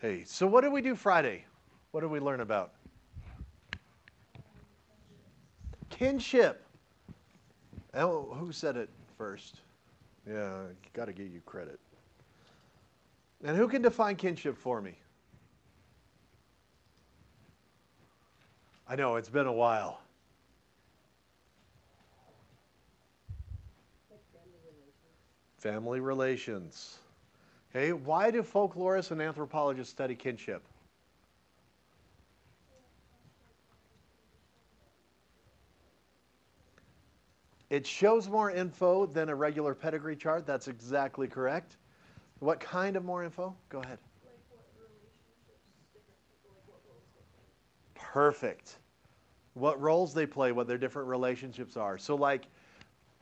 Hey, so what did we do Friday? What did we learn about? Kinship. Oh, who said it first? Yeah, got to give you credit. And who can define kinship for me? I know it's been a while. Family relations. Okay, why do folklorists and anthropologists study kinship? It shows more info than a regular pedigree chart. That's exactly correct. What kind of more info? Go ahead. Perfect. What roles they play, what their different relationships are. So, like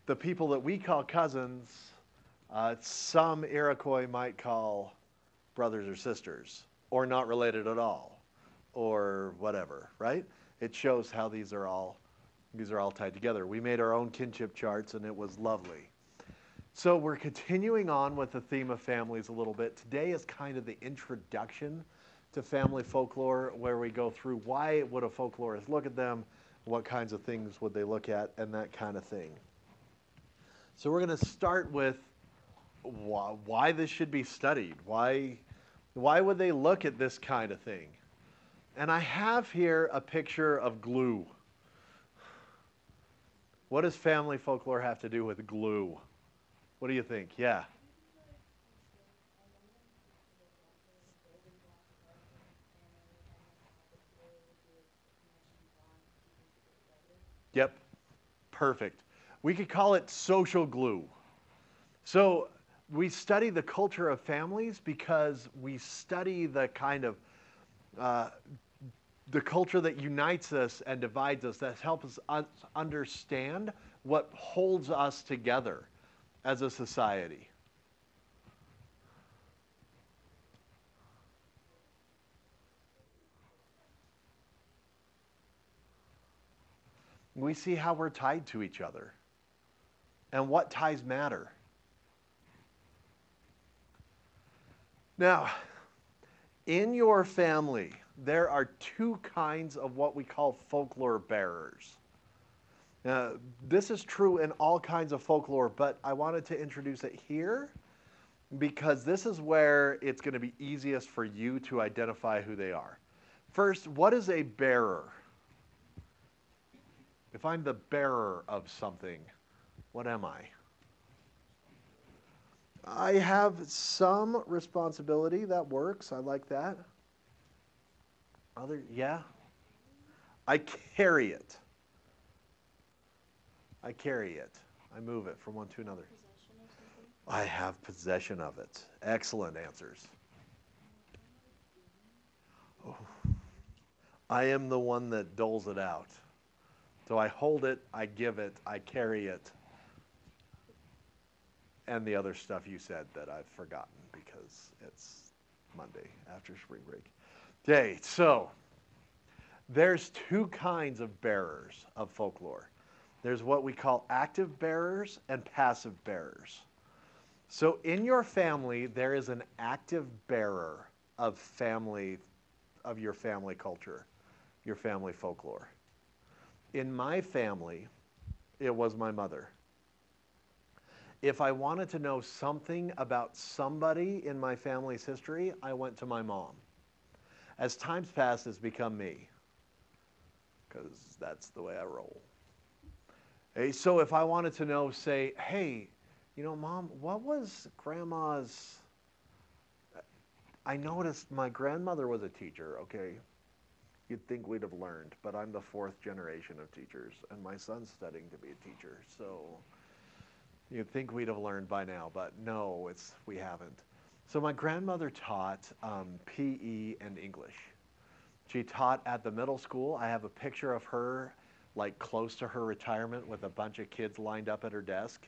the people that we call cousins, uh, some Iroquois might call brothers or sisters, or not related at all, or whatever, right? It shows how these are all these are all tied together. We made our own kinship charts, and it was lovely. So we're continuing on with the theme of families a little bit. Today is kind of the introduction to family folklore, where we go through why would a folklorist look at them, what kinds of things would they look at, and that kind of thing. So we're going to start with why, why this should be studied. Why, why would they look at this kind of thing? And I have here a picture of glue. What does family folklore have to do with glue? What do you think? Yeah. Yep. Perfect. We could call it social glue. So we study the culture of families because we study the kind of uh, the culture that unites us and divides us, that helps us understand what holds us together as a society. We see how we're tied to each other and what ties matter. Now, in your family, there are two kinds of what we call folklore bearers. Now, this is true in all kinds of folklore, but I wanted to introduce it here because this is where it's going to be easiest for you to identify who they are. First, what is a bearer? If I'm the bearer of something, what am I? I have some responsibility. That works. I like that. Other, yeah. I carry it. I carry it. I move it from one to another. I have possession of it. Excellent answers. Oh. I am the one that doles it out. So I hold it, I give it, I carry it. And the other stuff you said that I've forgotten because it's Monday after spring break. Okay, so there's two kinds of bearers of folklore. There's what we call active bearers and passive bearers. So in your family, there is an active bearer of family, of your family culture, your family folklore. In my family, it was my mother. If I wanted to know something about somebody in my family's history, I went to my mom. As time's passed, it's become me because that's the way I roll. Hey, so if I wanted to know, say, hey, you know, mom, what was grandma's? I noticed my grandmother was a teacher, okay? You'd think we'd have learned, but I'm the fourth generation of teachers, and my son's studying to be a teacher, so you'd think we'd have learned by now, but no, it's we haven't. So my grandmother taught um, PE and English. She taught at the middle school. I have a picture of her like close to her retirement with a bunch of kids lined up at her desk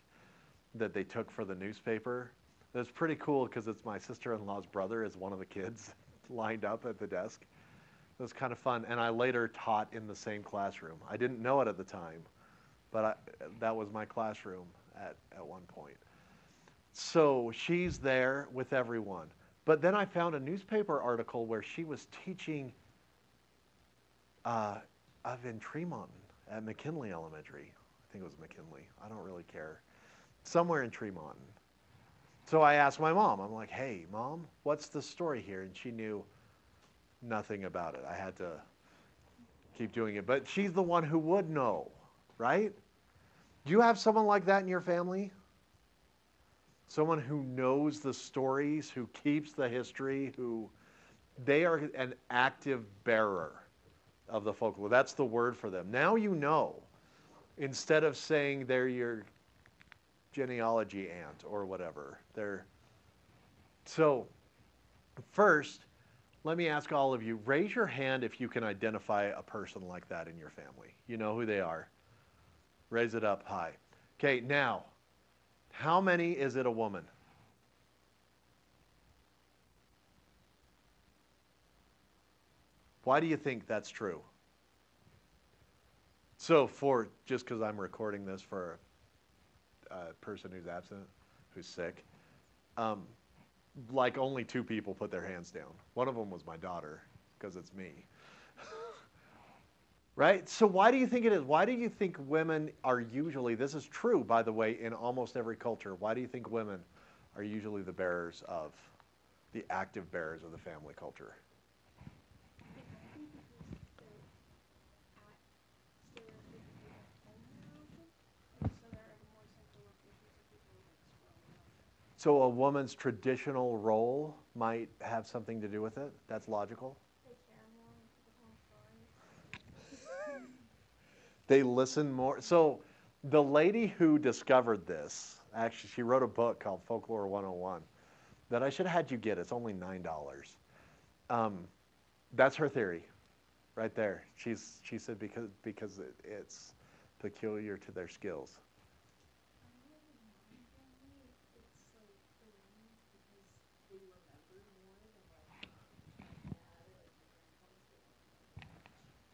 that they took for the newspaper. Was pretty cool because it's my sister-in-law's brother is one of the kids lined up at the desk. It was kind of fun, and I later taught in the same classroom. I didn't know it at the time, but I, that was my classroom at, at one point. So she's there with everyone. But then I found a newspaper article where she was teaching uh, of in Tremont at McKinley Elementary. I think it was McKinley. I don't really care. Somewhere in Tremont. So I asked my mom, I'm like, hey, mom, what's the story here? And she knew nothing about it. I had to keep doing it. But she's the one who would know, right? Do you have someone like that in your family? Someone who knows the stories, who keeps the history, who they are an active bearer of the folklore. That's the word for them. Now you know. Instead of saying they're your genealogy aunt or whatever. They're so first, let me ask all of you, raise your hand if you can identify a person like that in your family. You know who they are. Raise it up high. Okay, now, how many is it a woman? Why do you think that's true? So, for just because I'm recording this for a person who's absent, who's sick, um, like only two people put their hands down. One of them was my daughter, because it's me. Right? So, why do you think it is? Why do you think women are usually, this is true, by the way, in almost every culture, why do you think women are usually the bearers of, the active bearers of the family culture? So a woman's traditional role might have something to do with it. That's logical. They listen more. So the lady who discovered this, actually, she wrote a book called Folklore 101 that I should have had you get. It's only nine dollars. Um, that's her theory, right there. She's she said because because it, it's peculiar to their skills.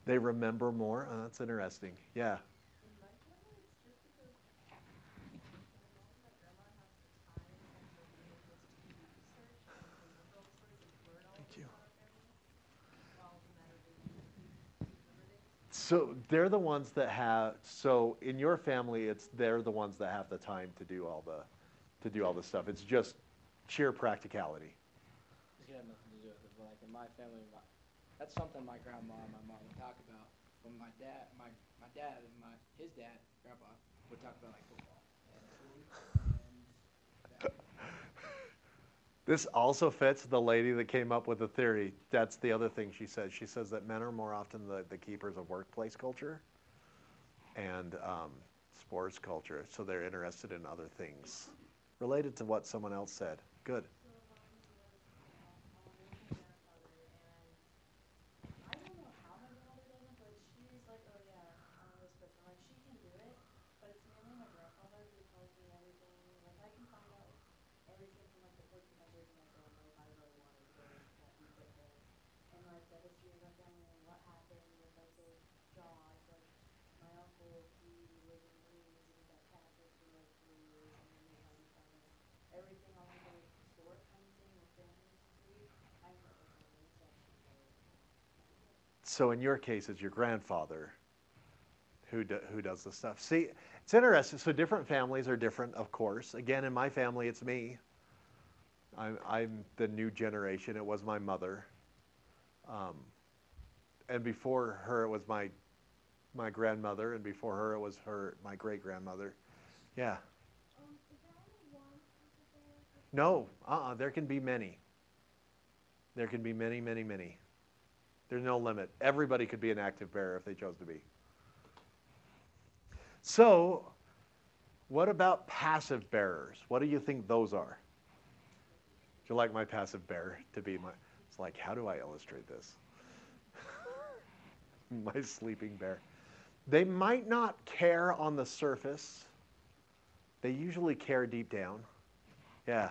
They remember more. Oh, that's interesting. Yeah. So they're the ones that have. So in your family, it's they're the ones that have the time to do all the, to do all the stuff. It's just sheer practicality. It's got nothing to do with it. But like in my family, that's something my grandma and my mom would talk about. When my dad, my my dad and my his dad, grandpa, would talk about like football. This also fits the lady that came up with the theory. That's the other thing she says. She says that men are more often the, the keepers of workplace culture and um, sports culture, so they're interested in other things related to what someone else said. Good. So in your case, it's your grandfather who, do, who does the stuff. See, it's interesting. So different families are different, of course. Again, in my family, it's me. I'm, I'm the new generation. It was my mother. Um, and before her, it was my, my grandmother. And before her, it was her, my great grandmother. Yeah. No, uh-uh, there can be many. There can be many, many, many. There's no limit. Everybody could be an active bearer if they chose to be. So, what about passive bearers? What do you think those are? Do you like my passive bearer to be my? It's like, how do I illustrate this? my sleeping bear. They might not care on the surface. They usually care deep down. Yeah.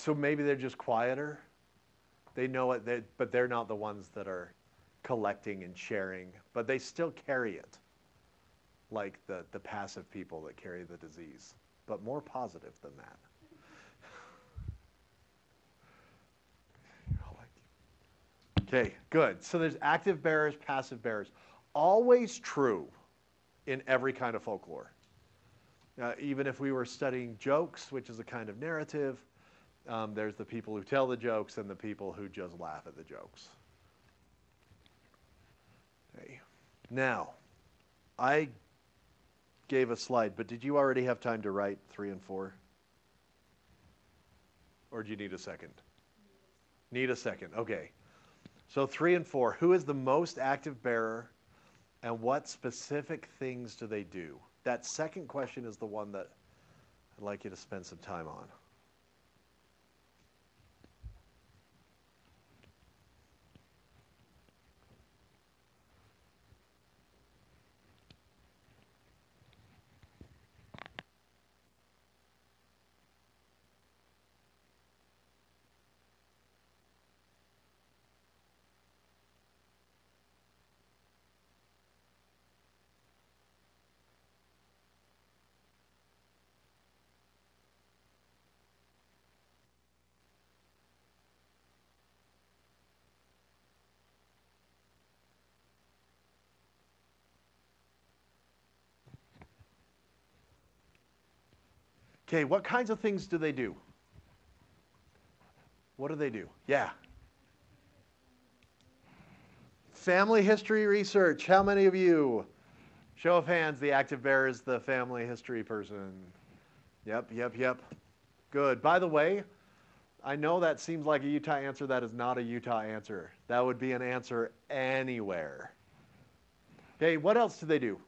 So maybe they're just quieter. They know it, they, but they're not the ones that are collecting and sharing, but they still carry it, like the, the passive people that carry the disease, but more positive than that. Okay, good. So there's active bearers, passive bearers. Always true in every kind of folklore. Uh, even if we were studying jokes, which is a kind of narrative, um, there's the people who tell the jokes and the people who just laugh at the jokes. Okay. Now, I gave a slide, but did you already have time to write three and four? Or do you need a second? Need a second. Okay. So, three and four. Who is the most active bearer and what specific things do they do? That second question is the one that I'd like you to spend some time on. Okay, what kinds of things do they do? What do they do? Yeah. Family history research. How many of you? Show of hands, the active bear is the family history person. Yep, yep, yep. Good. By the way, I know that seems like a Utah answer. That is not a Utah answer. That would be an answer anywhere. Okay, what else do they do?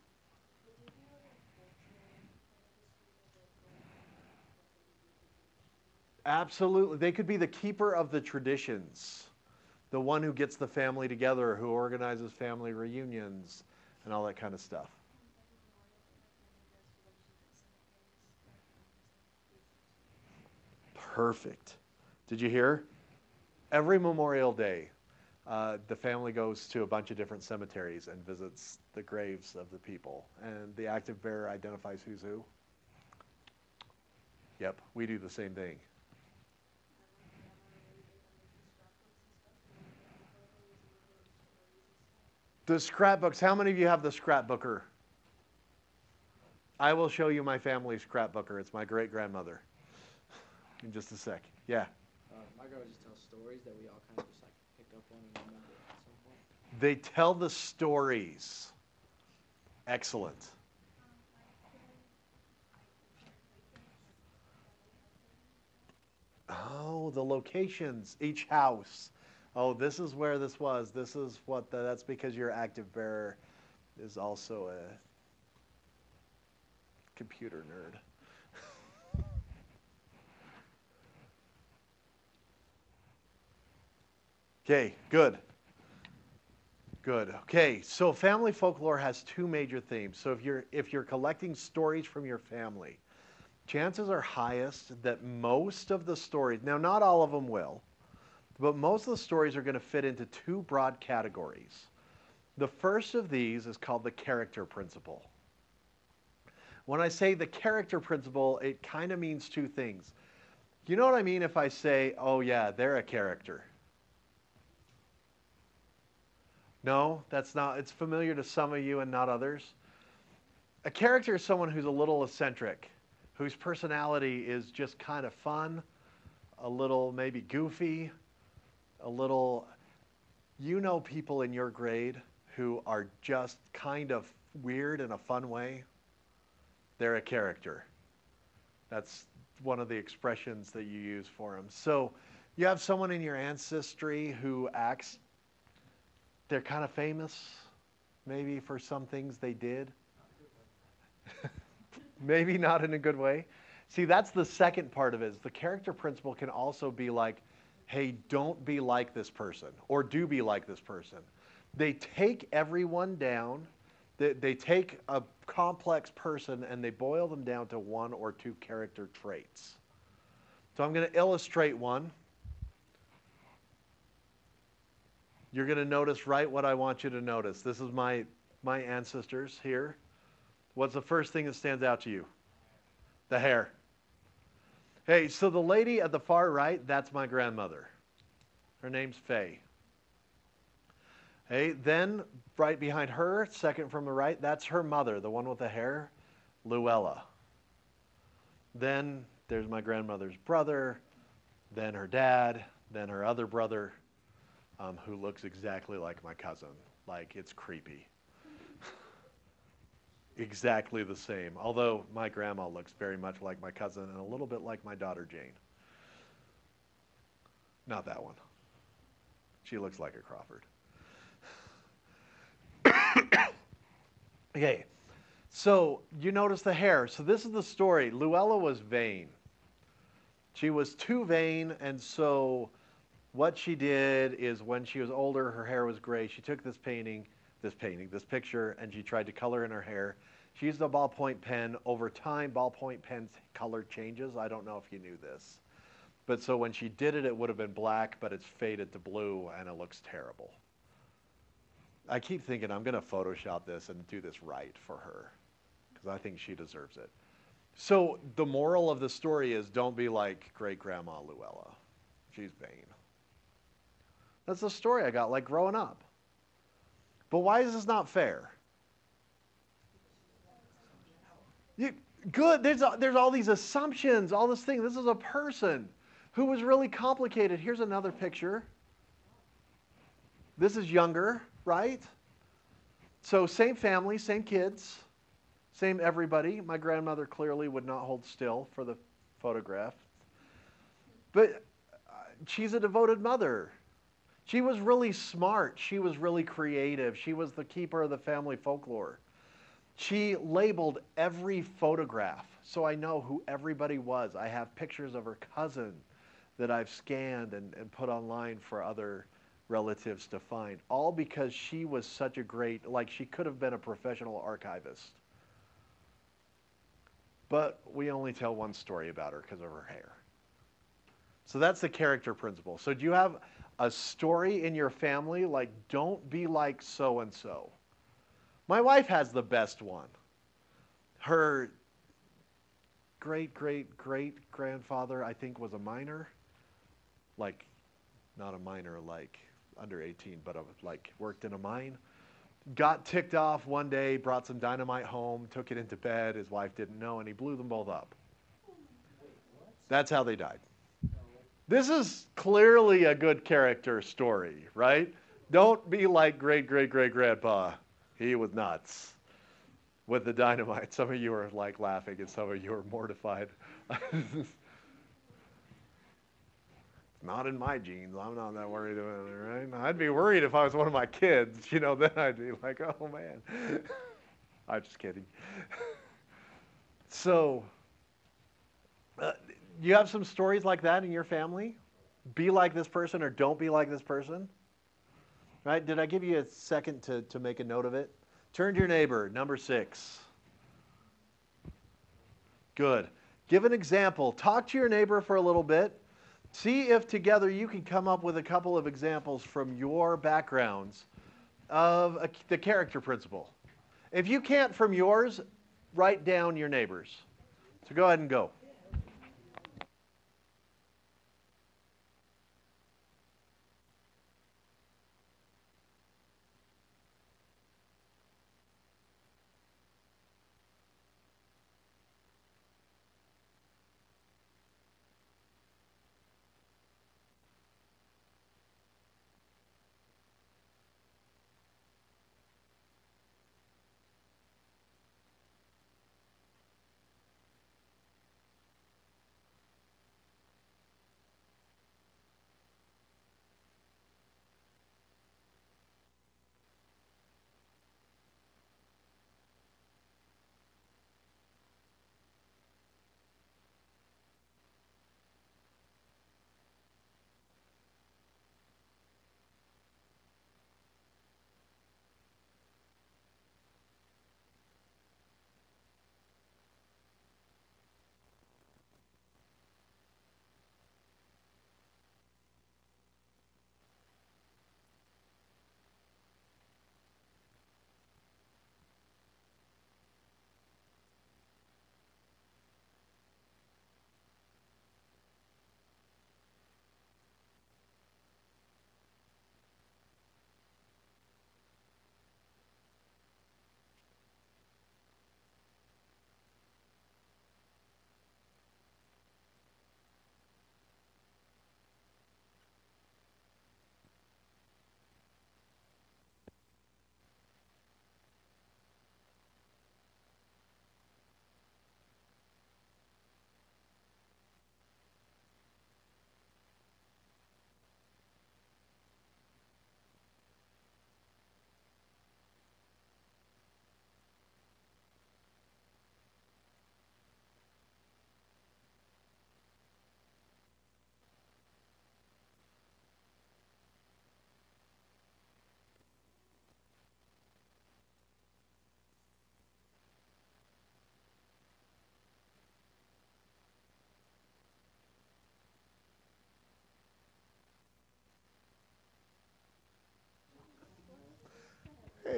Absolutely. They could be the keeper of the traditions, the one who gets the family together, who organizes family reunions, and all that kind of stuff. Perfect. Did you hear? Every Memorial Day, uh, the family goes to a bunch of different cemeteries and visits the graves of the people. And the active bearer identifies who's who. Yep, we do the same thing. The scrapbooks. How many of you have the scrapbooker? I will show you my family's scrapbooker. It's my great grandmother. In just a sec. Yeah. Uh, my grandma just tells stories that we all kind of just like pick up on and remember at some point. They tell the stories. Excellent. Oh, the locations, each house oh, this is where this was. This is what the, that's because your active bearer is also a computer nerd. okay, good. Good. Okay, so family folklore has two major themes. So if you're if you're collecting stories from your family, chances are highest that most of the stories, now not all of them will, but most of the stories are going to fit into two broad categories. The first of these is called the character principle. When I say the character principle, it kind of means two things. You know what I mean if I say, oh, yeah, they're a character? No, that's not. It's familiar to some of you and not others. A character is someone who's a little eccentric, whose personality is just kind of fun, a little maybe goofy, a little, you know, people in your grade who are just kind of weird in a fun way. They're a character. That's one of the expressions that you use for them. So you have someone in your ancestry who acts, they're kind of famous, maybe for some things they did. maybe not in a good way. See, that's the second part of it. Is the character principle can also be like hey, don't be like this person or do be like this person. They take everyone down. They, they take a complex person and they boil them down to one or two character traits. So I'm going to illustrate one. You're going to notice right what I want you to notice. This is my, my ancestors here. What's the first thing that stands out to you? The hair. Hey, so the lady at the far right, that's my grandmother. Her name's Faye. Hey, then right behind her, second from the right, that's her mother, the one with the hair, Luella. Then there's my grandmother's brother, then her dad, then her other brother, um, who looks exactly like my cousin. Like, it's creepy. Exactly the same. Although my grandma looks very much like my cousin and a little bit like my daughter Jane. Not that one. She looks like a Crawford. okay, so you notice the hair. So this is the story. Luella was vain. She was too vain, and so what she did is when she was older, her hair was gray. She took this painting, this painting, this picture, and she tried to color in her hair. She used a ballpoint pen. Over time, ballpoint pens color changes. I don't know if you knew this. But so when she did it, it would have been black, but it's faded to blue, and it looks terrible. I keep thinking I'm going to Photoshop this and do this right for her because I think she deserves it. So the moral of the story is don't be like great grandma Luella. She's vain. That's the story I got like growing up. But why is this not fair? You, good. There's, a, there's all these assumptions, all this thing. This is a person who was really complicated. Here's another picture. This is younger, right? So, same family, same kids, same everybody. My grandmother clearly would not hold still for the photograph. But uh, she's a devoted mother. She was really smart. She was really creative. She was the keeper of the family folklore. She labeled every photograph so I know who everybody was. I have pictures of her cousin that I've scanned and, and put online for other relatives to find, all because she was such a great, like, she could have been a professional archivist. But we only tell one story about her because of her hair. So that's the character principle. So do you have a story in your family like, don't be like so and so? My wife has the best one. Her great, great, great grandfather, I think, was a miner. Like, not a miner, like under 18, but a, like worked in a mine. Got ticked off one day, brought some dynamite home, took it into bed. His wife didn't know, and he blew them both up. That's how they died. This is clearly a good character story, right? Don't be like great great great grandpa. He was nuts with the dynamite. Some of you are like laughing, and some of you are mortified. not in my genes. I'm not that worried about it, right? I'd be worried if I was one of my kids, you know, then I'd be like, oh man. I'm just kidding. so, uh, you have some stories like that in your family? Be like this person or don't be like this person? Right? Did I give you a second to, to make a note of it? Turn to your neighbor, number six. Good. Give an example. Talk to your neighbor for a little bit See if together you can come up with a couple of examples from your backgrounds of a, the character principle. If you can't from yours, write down your neighbors. So go ahead and go.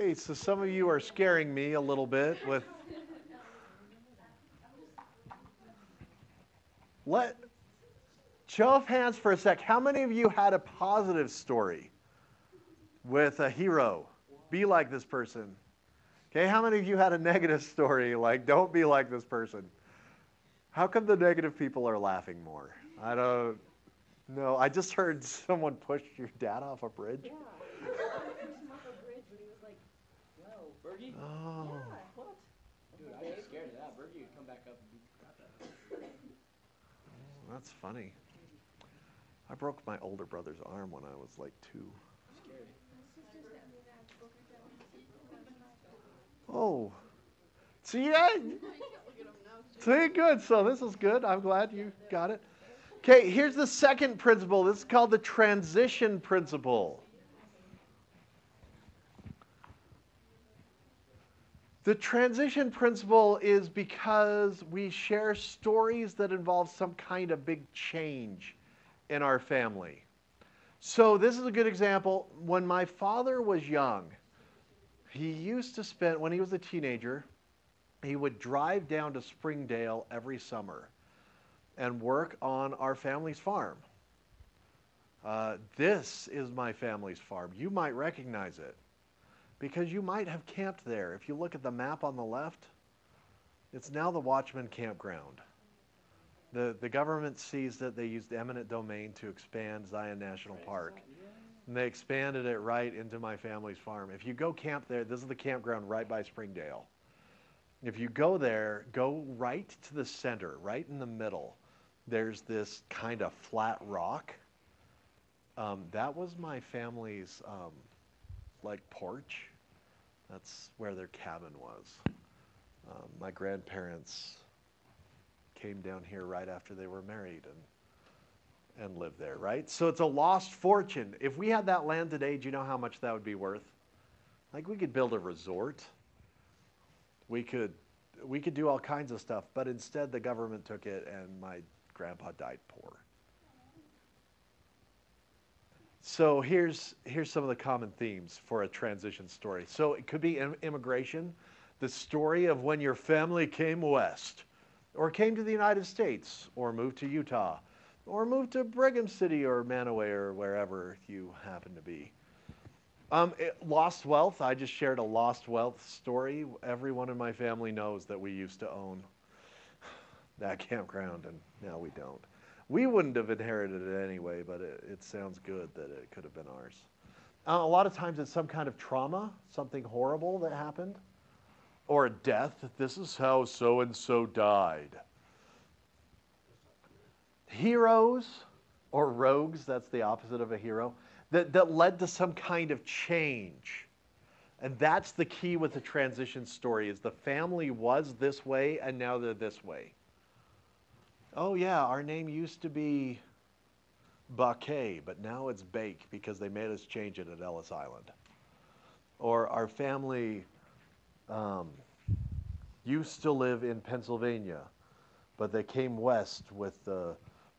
Okay, so some of you are scaring me a little bit with. Let show of hands for a sec. How many of you had a positive story with a hero? Be like this person. Okay, how many of you had a negative story like don't be like this person? How come the negative people are laughing more? I don't know. I just heard someone push your dad off a bridge. Yeah. I pushed him off a bridge, but he was like, whoa. Bergie? Oh. Yeah, what? Dude, I was scared of that. Bergie would come back up and beat the crap out of him. Oh, that's funny. I broke my older brother's arm when I was like two. Scary. Oh. See, yeah. See, good. So this is good. I'm glad you got it. Okay, here's the second principle. This is called the transition principle. The transition principle is because we share stories that involve some kind of big change in our family. So, this is a good example. When my father was young, he used to spend, when he was a teenager, he would drive down to Springdale every summer and work on our family's farm. Uh, this is my family's farm. You might recognize it because you might have camped there. If you look at the map on the left, it's now the Watchman Campground. The, the government seized it. They used eminent domain to expand Zion National Park. And they expanded it right into my family's farm. If you go camp there, this is the campground right by Springdale. If you go there, go right to the center, right in the middle. There's this kind of flat rock. Um, that was my family's um, like porch. That's where their cabin was. Um, my grandparents came down here right after they were married and and lived there, right? So it's a lost fortune. If we had that land today, do you know how much that would be worth? Like we could build a resort. We could we could do all kinds of stuff, but instead the government took it and my grandpa died poor. So here's here's some of the common themes for a transition story. So it could be im- immigration, the story of when your family came west, or came to the United States, or moved to Utah, or moved to Brigham City or Manaway or wherever you happen to be. Um, it, lost wealth. I just shared a lost wealth story. Everyone in my family knows that we used to own that campground, and now we don't. We wouldn't have inherited it anyway, but it, it sounds good that it could have been ours. Uh, a lot of times it's some kind of trauma, something horrible that happened, or a death. This is how so and so died. Heroes or rogues, that's the opposite of a hero, that, that led to some kind of change. And that's the key with the transition story is the family was this way and now they're this way. Oh yeah, our name used to be Baquet, but now it's Bake because they made us change it at Ellis Island. Or our family um, used to live in Pennsylvania, but they came west with the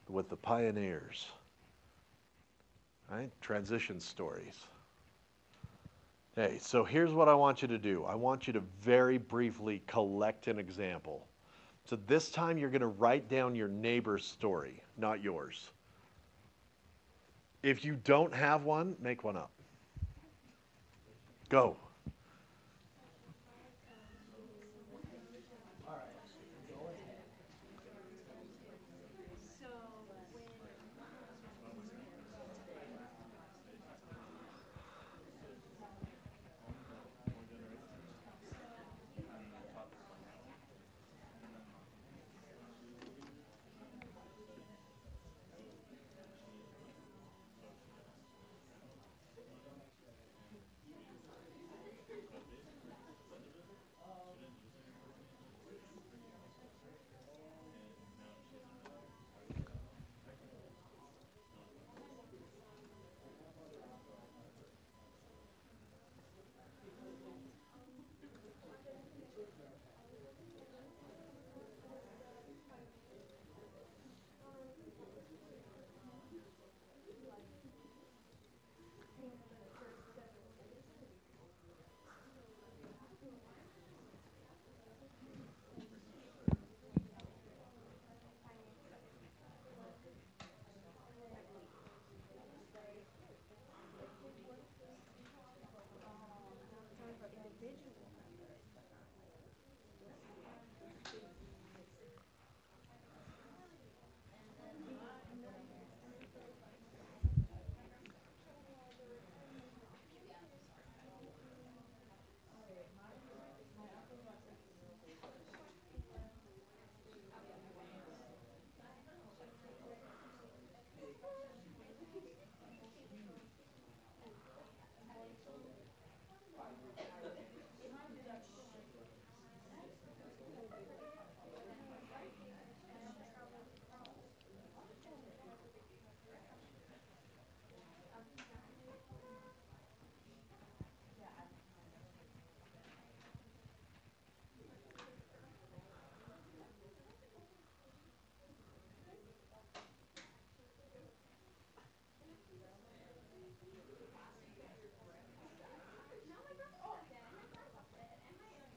with the pioneers. Right? Transition stories. Hey, so here's what I want you to do. I want you to very briefly collect an example. So this time you're going to write down your neighbor's story, not yours. If you don't have one, make one up. Go.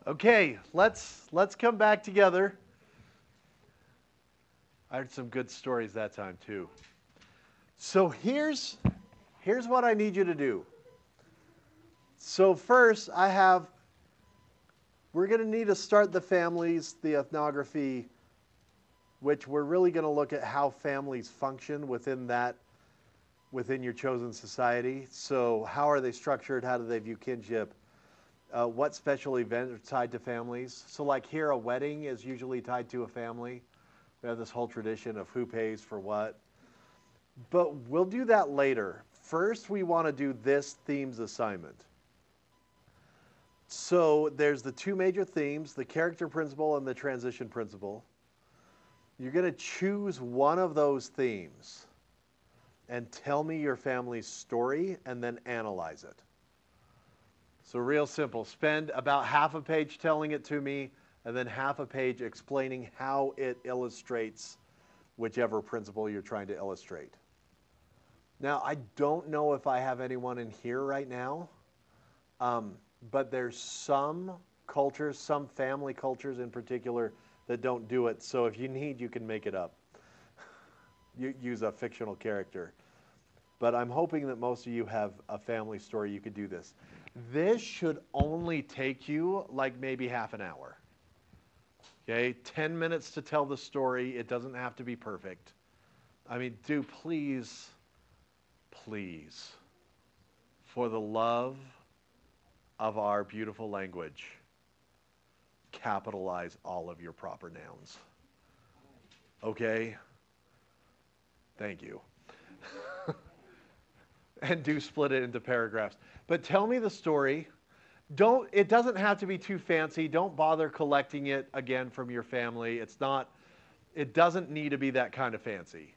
Okay, let's let's come back together. I heard some good stories that time too. So here's here's what I need you to do. So first, I have we're going to need to start the families, the ethnography, which we're really going to look at how families function within that within your chosen society. So how are they structured? How do they view kinship? Uh, what special events are tied to families? So like here, a wedding is usually tied to a family. We have this whole tradition of who pays for what. But we'll do that later. First, we want to do this themes assignment. So there's the two major themes, the character principle and the transition principle. You're going to choose one of those themes and tell me your family's story and then analyze it. So, real simple. Spend about half a page telling it to me and then half a page explaining how it illustrates whichever principle you're trying to illustrate. Now, I don't know if I have anyone in here right now, um, but there's some cultures, some family cultures in particular, that don't do it. So if you need, you can make it up. you use a fictional character. But I'm hoping that most of you have a family story you could do this. This should only take you like maybe half an hour. Okay, 10 minutes to tell the story. It doesn't have to be perfect. I mean, do please, please, for the love of our beautiful language, capitalize all of your proper nouns. Okay? Thank you. and do split it into paragraphs. But tell me the story. Don't it doesn't have to be too fancy. Don't bother collecting it again from your family. It's not it doesn't need to be that kind of fancy.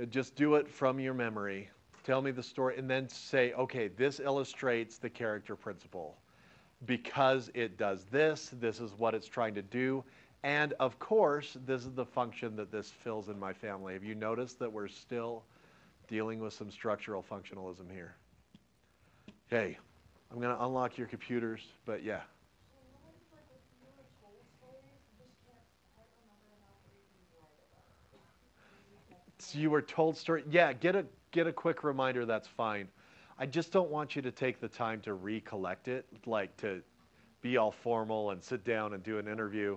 Uh, just do it from your memory. Tell me the story and then say, "Okay, this illustrates the character principle." Because it does this, this is what it's trying to do. And of course, this is the function that this fills in my family. Have you noticed that we're still dealing with some structural functionalism here? Okay, I'm going to unlock your computers, but yeah. So you were told story. Yeah, get a get a quick reminder. That's fine. I just don't want you to take the time to recollect it, like to be all formal and sit down and do an interview.